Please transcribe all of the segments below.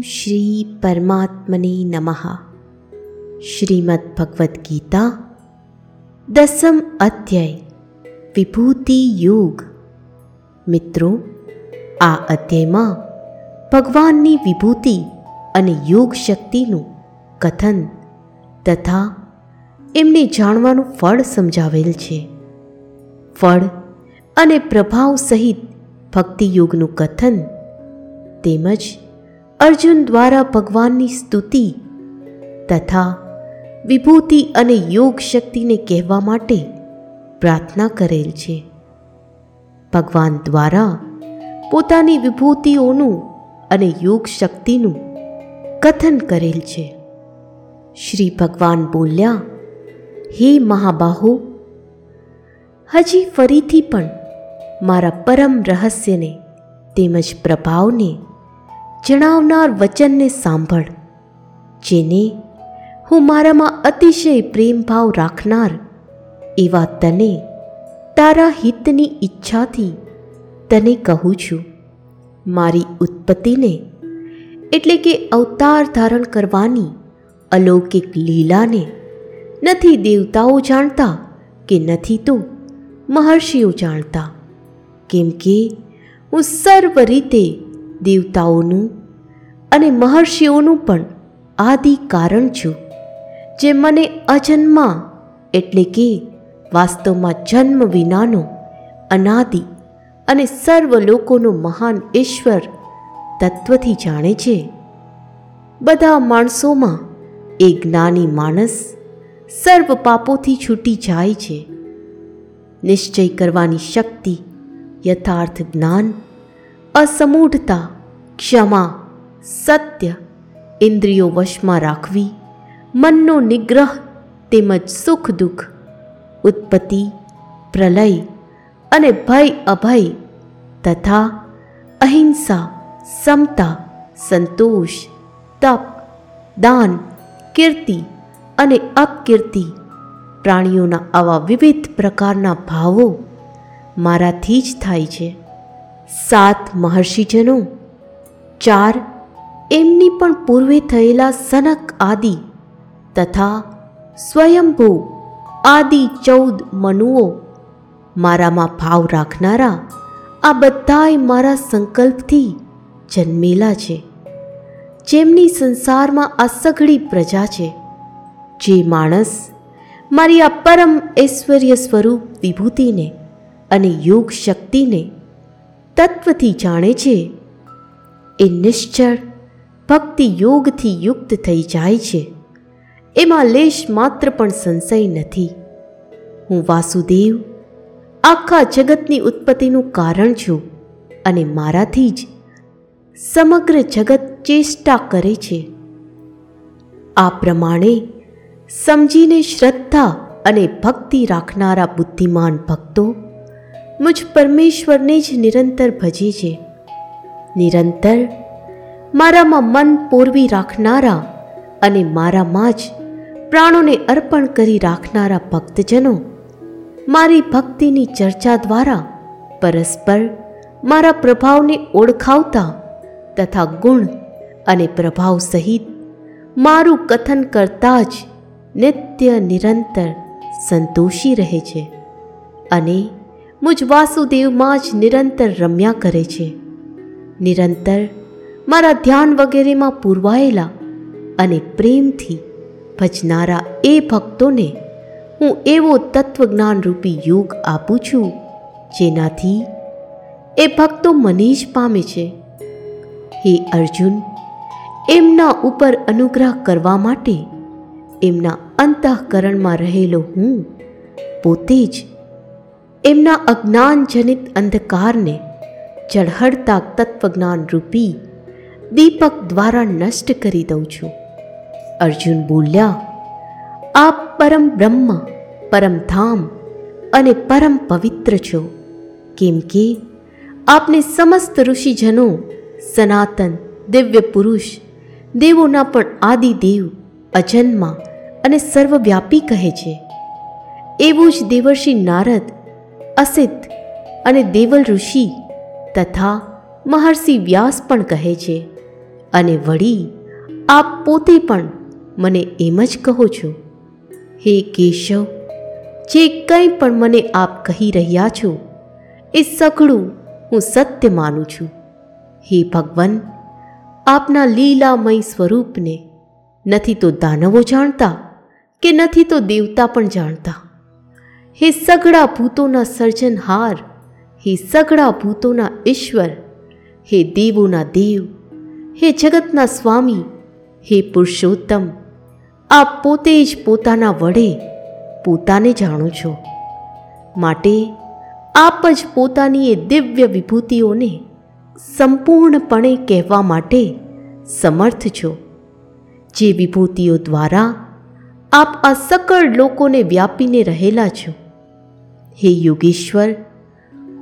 શ્રી પરમાત્મને નમઃ શ્રીમદ ભગવદ્ ગીતા દસમ અધ્યાય વિભૂતિ યોગ મિત્રો આ અધ્યાયમાં ભગવાનની વિભૂતિ અને યોગ શક્તિનું કથન તથા એમને જાણવાનું ફળ સમજાવેલ છે। ફળ અને પ્રભાવ સહિત ભક્તિયોગનું કથન તેમજ અર્જુન દ્વારા ભગવાનની સ્તુતિ તથા વિભૂતિ અને યોગ શક્તિને કહેવા માટે પ્રાર્થના કરેલ છે. ભગવાન દ્વારા પોતાની વિભૂતિઓનું અને યોગ શક્તિનું કથન કરેલ છે. શ્રી ભગવાન બોલ્યા, હે મહાબાહુ, હજી ફરીથી પણ મારા પરમ રહસ્યને તેમજ પ્રભાવને જણાવનાર વચનને સાંભળ, જેને, હું મારામાં અતિશય પ્રેમભાવ રાખનાર, એવા તને, તારા હિતની ઈચ્છાથી તને કહું છું. મારી ઉત્પત્તિને, એટલે કે અવતાર ધારણ કરવાની અલૌકિક લીલાને, નથી દેવતાઓ જાણતા કે નથી તો મહર્ષિઓ જાણતા. કેમ કે હું સર્વ રીતે દેવતાઓનું અને મહર્ષિઓનું પણ આદિ કારણ છું, જે મને અજન્મા એટલે કે વાસ્તવમાં જન્મ વિનાનો અનાદિ અને સર્વ લોકોનો મહાન ઈશ્વર તત્વથી જાણે છે. બધા માણસોમાં એ જ્ઞાની માણસ સર્વ પાપોથી છૂટી જાય છે. નિશ્ચય કરવાની શક્તિ, યથાર્થ જ્ઞાન, અસમૂઢતા, ક્ષમા સત્ય ઇન્દ્રિયો વશમાં રાખવી, મનનો નિગ્રહ તેમજ સુખ દુઃખ, ઉત્પત્તિ, પ્રલય અને ભય અભય તથા અહિંસા, સમતા, સંતોષ, તપ, દાન, કીર્તિ અને અપકીર્તિ પ્રાણીઓના આવા વિવિધ પ્રકારના ભાવો મારાથી જ થાય છે. સાત મહર્ષિજનો, ચાર એમની પણ પૂર્વે થયેલા સનક આદિ તથા સ્વયંભૂ આદિ ચૌદ મનુઓ મારામાં ભાવ રાખનારા આ બધાય મારા સંકલ્પથી જન્મેલા છે. જેમની સંસારમાં આ સઘળી પ્રજા છે. જે માણસ મારી આ પરમ ઐશ્વર્ય સ્વરૂપ વિભૂતિને અને યોગ શક્તિને તત્વથી જાણે છે. એ નિશ્ચળ ભક્તિ યોગથી યુક્ત થઈ જાય છે. એમાં લેશ માત્ર પણ સંશય નથી. હું વાસુદેવ, આખા જગતની ઉત્પત્તિનું કારણ છું અને મારાથી જ સમગ્ર જગત ચેષ્ટા કરે છે. આ પ્રમાણે સમજીને શ્રદ્ધા અને ભક્તિ રાખનારા બુદ્ધિમાન ભક્તો મુજ પરમેશ્વરને જ નિરંતર ભજે છે. નિરંતર મારામાં મન પૂરવી રાખનારા અને મારામાં જ પ્રાણોને અર્પણ કરી રાખનારા ભક્તજનો મારી ભક્તિની ચર્ચા દ્વારા પરસ્પર મારા પ્રભાવને ઓળખાવતા તથા ગુણ અને પ્રભાવ સહિત મારું કથન કરતા જ નિત્ય નિરંતર સંતોષી રહે છે અને મુજ વાસુદેવમાં જ નિરંતર રમ્યા કરે છે. નિરંતર મારા ધ્યાન વગેરેમાં પૂરવાયેલા અને પ્રેમથી ભજનારા એ ભક્તોને હું એવો તત્વજ્ઞાનરૂપી યોગ આપું છું, જેનાથી એ ભક્તો મને જ પામે છે. હે અર્જુન, એમના ઉપર અનુગ્રહ કરવા માટે એમના અંતઃકરણમાં રહેલો હું પોતે જ એમના અજ્ઞાનજનિત અંધકારને ચઢહડતા તત્વજ્ઞાનરૂપી રૂપી દીપક દ્વારા નષ્ટ કરી દઉં છું. અર્જુન બોલ્યા, આપ પરમ બ્રહ્મ, પરમ ધામ અને પરમ પવિત્ર છો. કેમ કે આપને સમસ્ત ઋષિજનો, સનાતન, દિવ્ય પુરુષ, દેવોના પણ આદિ દેવ, અજન્મા અને સર્વવ્યાપી કહે છે. એવું જ દેવર્ષિ નારદ અસિત અને દેવલ ઋષિ તથા મહર્ષિ વ્યાસ પણ કહે છે. અને વળી, આપ પોતે પણ મને એમ જ કહો છો, હે કેશવ, જે કંઈ પણ મને આપ કહી રહ્યા છો, એ સઘળું હું સત્ય માનું છું. હે ભગવાન, આપના લીલામય સ્વરૂપને નથી તો દાનવો જાણતા કે નથી તો દેવતા પણ જાણતા? હે સઘળા ભૂતોના સર્જનહાર, હે સઘળા ભૂતોના ઈશ્વર, હે દેવોના દેવ હે જગતના સ્વામી, હે પુરુષોત્તમ, આપ પોતે જ પોતાના વડે પોતાને જાણો છો. માટે આપ જ પોતાની એ દિવ્ય વિભૂતિઓને સંપૂર્ણપણે કહેવા માટે સમર્થ છો. જે વિભૂતિઓ દ્વારા આપ આ સકળ લોકોને વ્યાપીને રહેલા છો. હે યોગેશ્વર,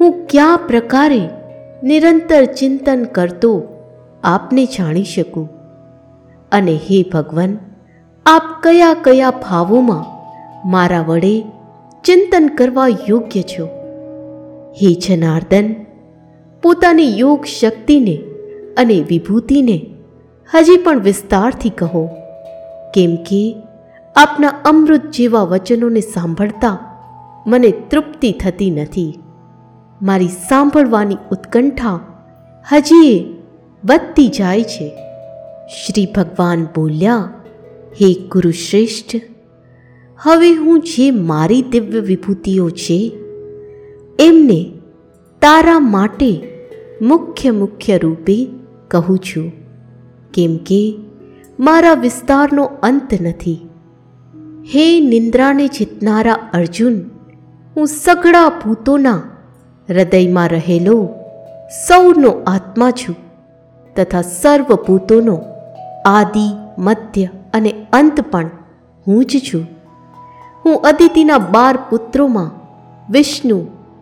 હું કયા પ્રકારે નિરંતર ચિંતન કરતો આપને જાણી શકું? અને હે ભગવાન, આપ કયા કયા ભાવોમાં મારા વડે ચિંતન કરવા યોગ્ય છો? હે જનાર્દન, પોતાની યોગ શક્તિને અને વિભૂતિને હજી પણ વિસ્તારથી કહો, કેમ કે આપના અમૃત જેવા વચનોને સાંભળતા મને તૃપ્તિ થતી નથી. મારી સાંભળવાની ઉત્કંઠા હજી વધતી જાય છે. શ્રી ભગવાન બોલ્યા, હે ગુરુશ્રેષ્ઠ, હવે હું જે મારી દિવ્ય વિભૂતિઓ છે, એમને તારા માટે મુખ્ય મુખ્ય રૂપે કહું છું. કેમ કે મારા વિસ્તારનો અંત નથી. હે નિંદ્રાને જીતનારા અર્જુન, હું સઘળા ભૂતોના હૃદયમાં રહેલો સૌનો આત્મા છું. તથા સર્વભૂતોનો આદિ, મધ્ય અને અંત પણ હું જ છું. હું અદિતિના બાર પુત્રોમાં, વિષ્ણુ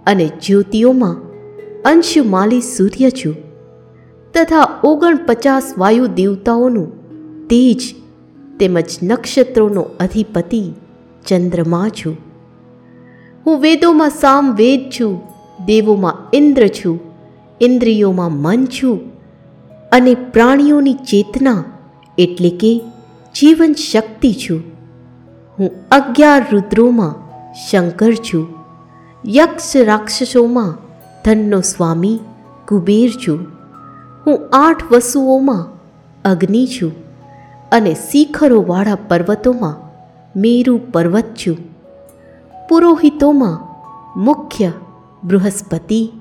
અને જ્યોતિઓમાં અંશમાલી સૂર્ય છું તથા ઓગણપચાસ વાયુ દેવતાઓનું તેજ તેમજ નક્ષત્રોનો અધિપતિ ચંદ્રમા છું. હું વેદોમાં સામવેદ છું, દેવોમાં ઇન્દ્ર છું, ઇન્દ્રિયોમાં મન છું અને પ્રાણીઓની ચેતના એટલે કે જીવન શક્તિ છું. હું અગિયાર રુદ્રોમાં શંકર છું. યક્ષ રાક્ષસોમાં ધનનો સ્વામી કુબેર છું. હું આઠ વસુઓમાં અગ્નિ છું અને શિખરોવાળા પર્વતોમાં મેરુ પર્વત છું. પુરોહિતોમાં મુખ્ય બૃહસ્પતિ,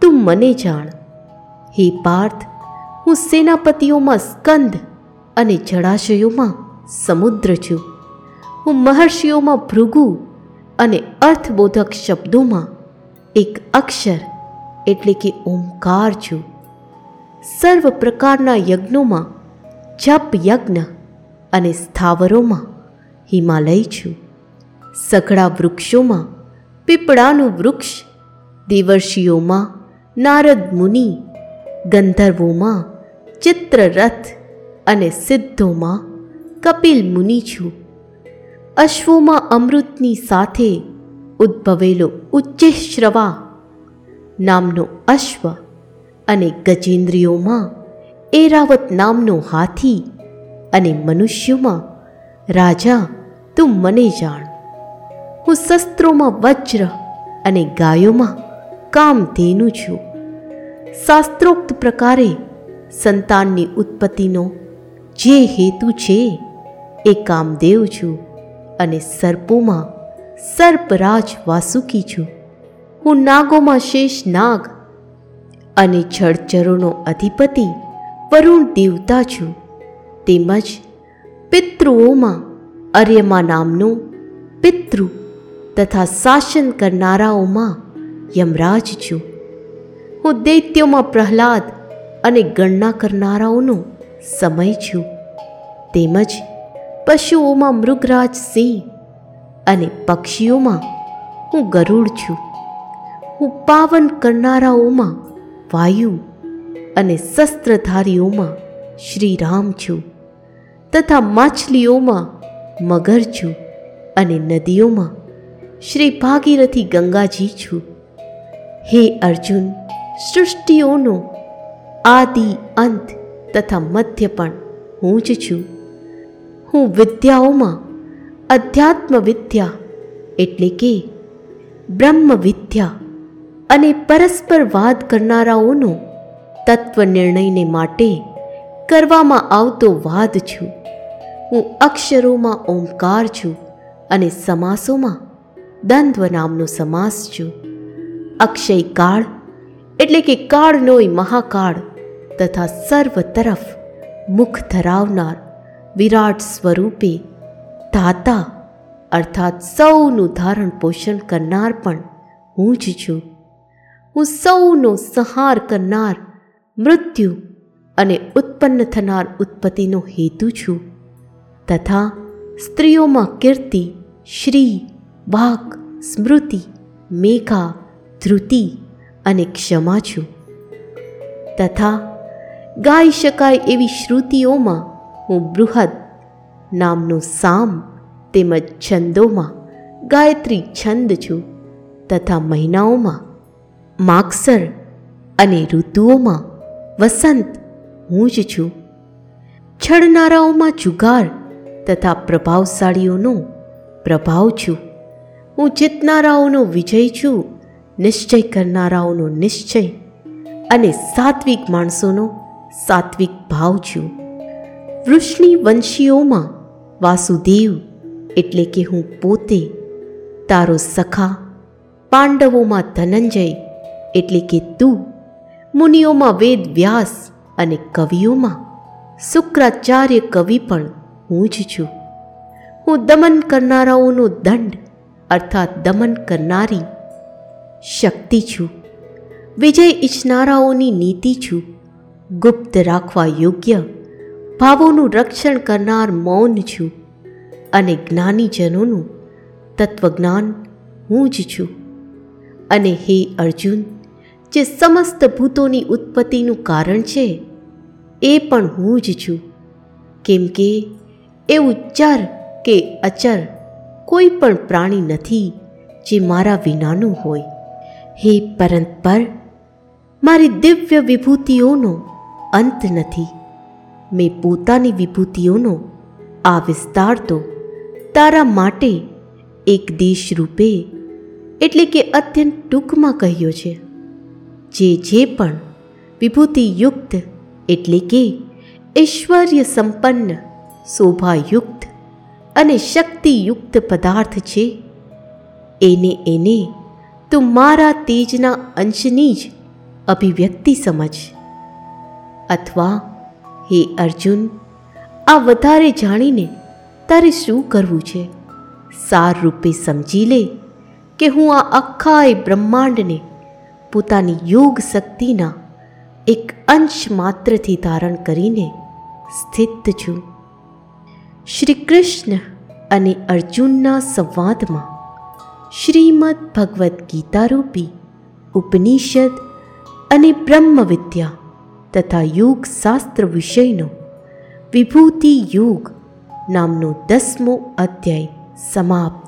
તું મને જાણ. હે પાર્થ હું સેનાપતિઓમાં સ્કંદ અને જળાશયોમાં સમુદ્ર છું. હું મહર્ષિઓમાં ભૃગુ અને અર્થબોધક શબ્દોમાં એક અક્ષર, એટલે કે ઓમકાર છું. સર્વ પ્રકારના યજ્ઞોમાં જપ યજ્ઞ અને સ્થાવરોમાં હિમાલય છું. સઘળા વૃક્ષોમાં પીપળાનું વૃક્ષ, દેવર્ષિઓમાં નારદ મુનિ, ગંધર્વોમાં ચિત્રરથ અને સિદ્ધોમાં કપિલ મુનિ છું. અશ્વોમાં અમૃતની સાથે ઉદ્ભવેલો ઉચ્ચેશ્રવા નામનો અશ્વ અને ગજેન્દ્રિયોમાં એરાવત નામનો હાથી અને મનુષ્યોમાં રાજા, તું મને જાણ. હું શસ્ત્રોમાં વજ્ર અને ગાયોમાં કામધેનુ છું. શાસ્ત્રોક્ત પ્રકારે સંતાનની ઉત્પત્તિનો જે હેતુ છે એ કામદેવ છું અને સર્પોમાં સર્પરાજ વાસુકી છું. હું નાગોમાં શેષ નાગ અને જળચરોનો અધિપતિ વરુણ દેવતા છું. તેમજ પિતૃઓમાં અર્યમા નામનો પિતૃ તથા શાસન કરનારાઓમાં યમરાજ છું. હું દૈત્યોમાં પ્રહલાદ અને ગણના કરનારાઓનો સમય છું. તેમજ પશુઓમાં મૃગરાજ સિંહ અને પક્ષીઓમાં હું ગરુડ છું. હું પાવન કરનારાઓમાં વાયુ અને શસ્ત્રધારીઓમાં શ્રીરામ છું તથા માછલીઓમાં મગર છું અને નદીઓમાં શ્રી ભાગીરથી ગંગાજી છું. હે અર્જુન, સૃષ્ટિઓનો આદિ અંત તથા મધ્ય પણ હું જ છું. હું વિદ્યાઓમાં અધ્યાત્મ વિદ્યા એટલે કે બ્રહ્મ વિદ્યા અને પરસ્પર વાદ કરનારાઓનો તત્વ નિર્ણયને માટે કરવામાં આવતો વાદ છું. હું અક્ષરોમાં ઓમકાર છું અને સમાસોમાં દ્વંદ્વ નામનો સમાસ છું. અક્ષય કાળ એટલે કે કાળનોય મહાકાળ તથા સર્વ તરફ મુખ ધરાવનાર વિરાટ સ્વરૂપે ધાતા અર્થાત સૌનું ધારણ પોષણ કરનાર પણ હું જ છું હું સૌનો સંહાર કરનાર મૃત્યુ અને ઉત્પન્ન થનાર ઉત્પત્તિનો હેતુ છું તથા સ્ત્રીઓમાં કીર્તિ શ્રી વાક સ્મૃતિ મેઘા ધૃતિ અને ક્ષમા છું તથા ગાઈ શકાય એવી શ્રુતિઓમાં હું બૃહદ નામનું સામ તેમજ છંદોમાં ગાયત્રી છંદ છું તથા મહિનાઓમાં માગસર અને ઋતુઓમાં વસંત હું જ છું. છડનારાઓમાં જુગાર તથા પ્રભાવશાળીઓનો પ્રભાવ છું. હું જીતનારાઓનો વિજય છું, નિશ્ચય કરનારાઓનો નિશ્ચય અને સાત્વિક માણસોનો સાત્વિક ભાવ છું. વૃષ્ણિ વંશીઓમાં વાસુદેવ એટલે કે હું પોતે, તારો સખા, પાંડવોમાં ધનંજય એટલે કે તું, મુનિઓમાં વેદ વ્યાસ અને કવિઓમાં શુક્રાચાર્ય કવિ પણ હું જ છું. હું દમન કરનારાઓનો દંડ અર્થાત દમન કરનારી શક્તિ છું. વિજય ઈચ્છનારાઓની નીતિ છું. ગુપ્ત રાખવા યોગ્ય, ભાવોનું રક્ષણ કરનાર મૌન છું અને જ્ઞાનીજનોનું તત્વજ્ઞાન હું જ છું. અને હે અર્જુન, જે સમસ્ત ભૂતોની ઉત્પત્તિનું કારણ છે, એ પણ હું જ છું. કેમ કે એવું ચર કે અચર કોઈ પણ પ્રાણી નથી જે મારા વિનાનું હોય. હે પરંતપર મારી દિવ્ય વિભૂતિઓનો અંત નથી. મેં પોતાની વિભૂતિઓનો આ વિસ્તાર તો તારા માટે એક દેશ રૂપે, એટલે કે અત્યંત ટૂંકમાં કહ્યો છે. જે જે પણ વિભૂતિયુક્ત એટલે કે ઐશ્વર્ય સંપન્ન, શોભાયુક્ત અને શક્તિયુક્ત પદાર્થ છે, એને એને તું મારા તેજના અંશની જ અભિવ્યક્તિ સમજ. અથવા, હે અર્જુન, આ વધારે જાણીને તારે શું કરવું છે? સાર રૂપે સમજી લે કે હું આ આખાય બ્રહ્માંડને પોતાની યોગ શક્તિના એક અંશ માત્રથી ધારણ કરીને સ્થિત છું. શ્રી કૃષ્ણ અને અર્જુનના સંવાદમાં શ્રીમદ ભગવદ્ ગીતા રૂપી ઉપનિષદ અને બ્રહ્મ વિદ્યા તથા યોગ શાસ્ત્ર વિષયનો. વિભૂતિ યોગ નામનો દસમો અધ્યાય સમાપ્ત.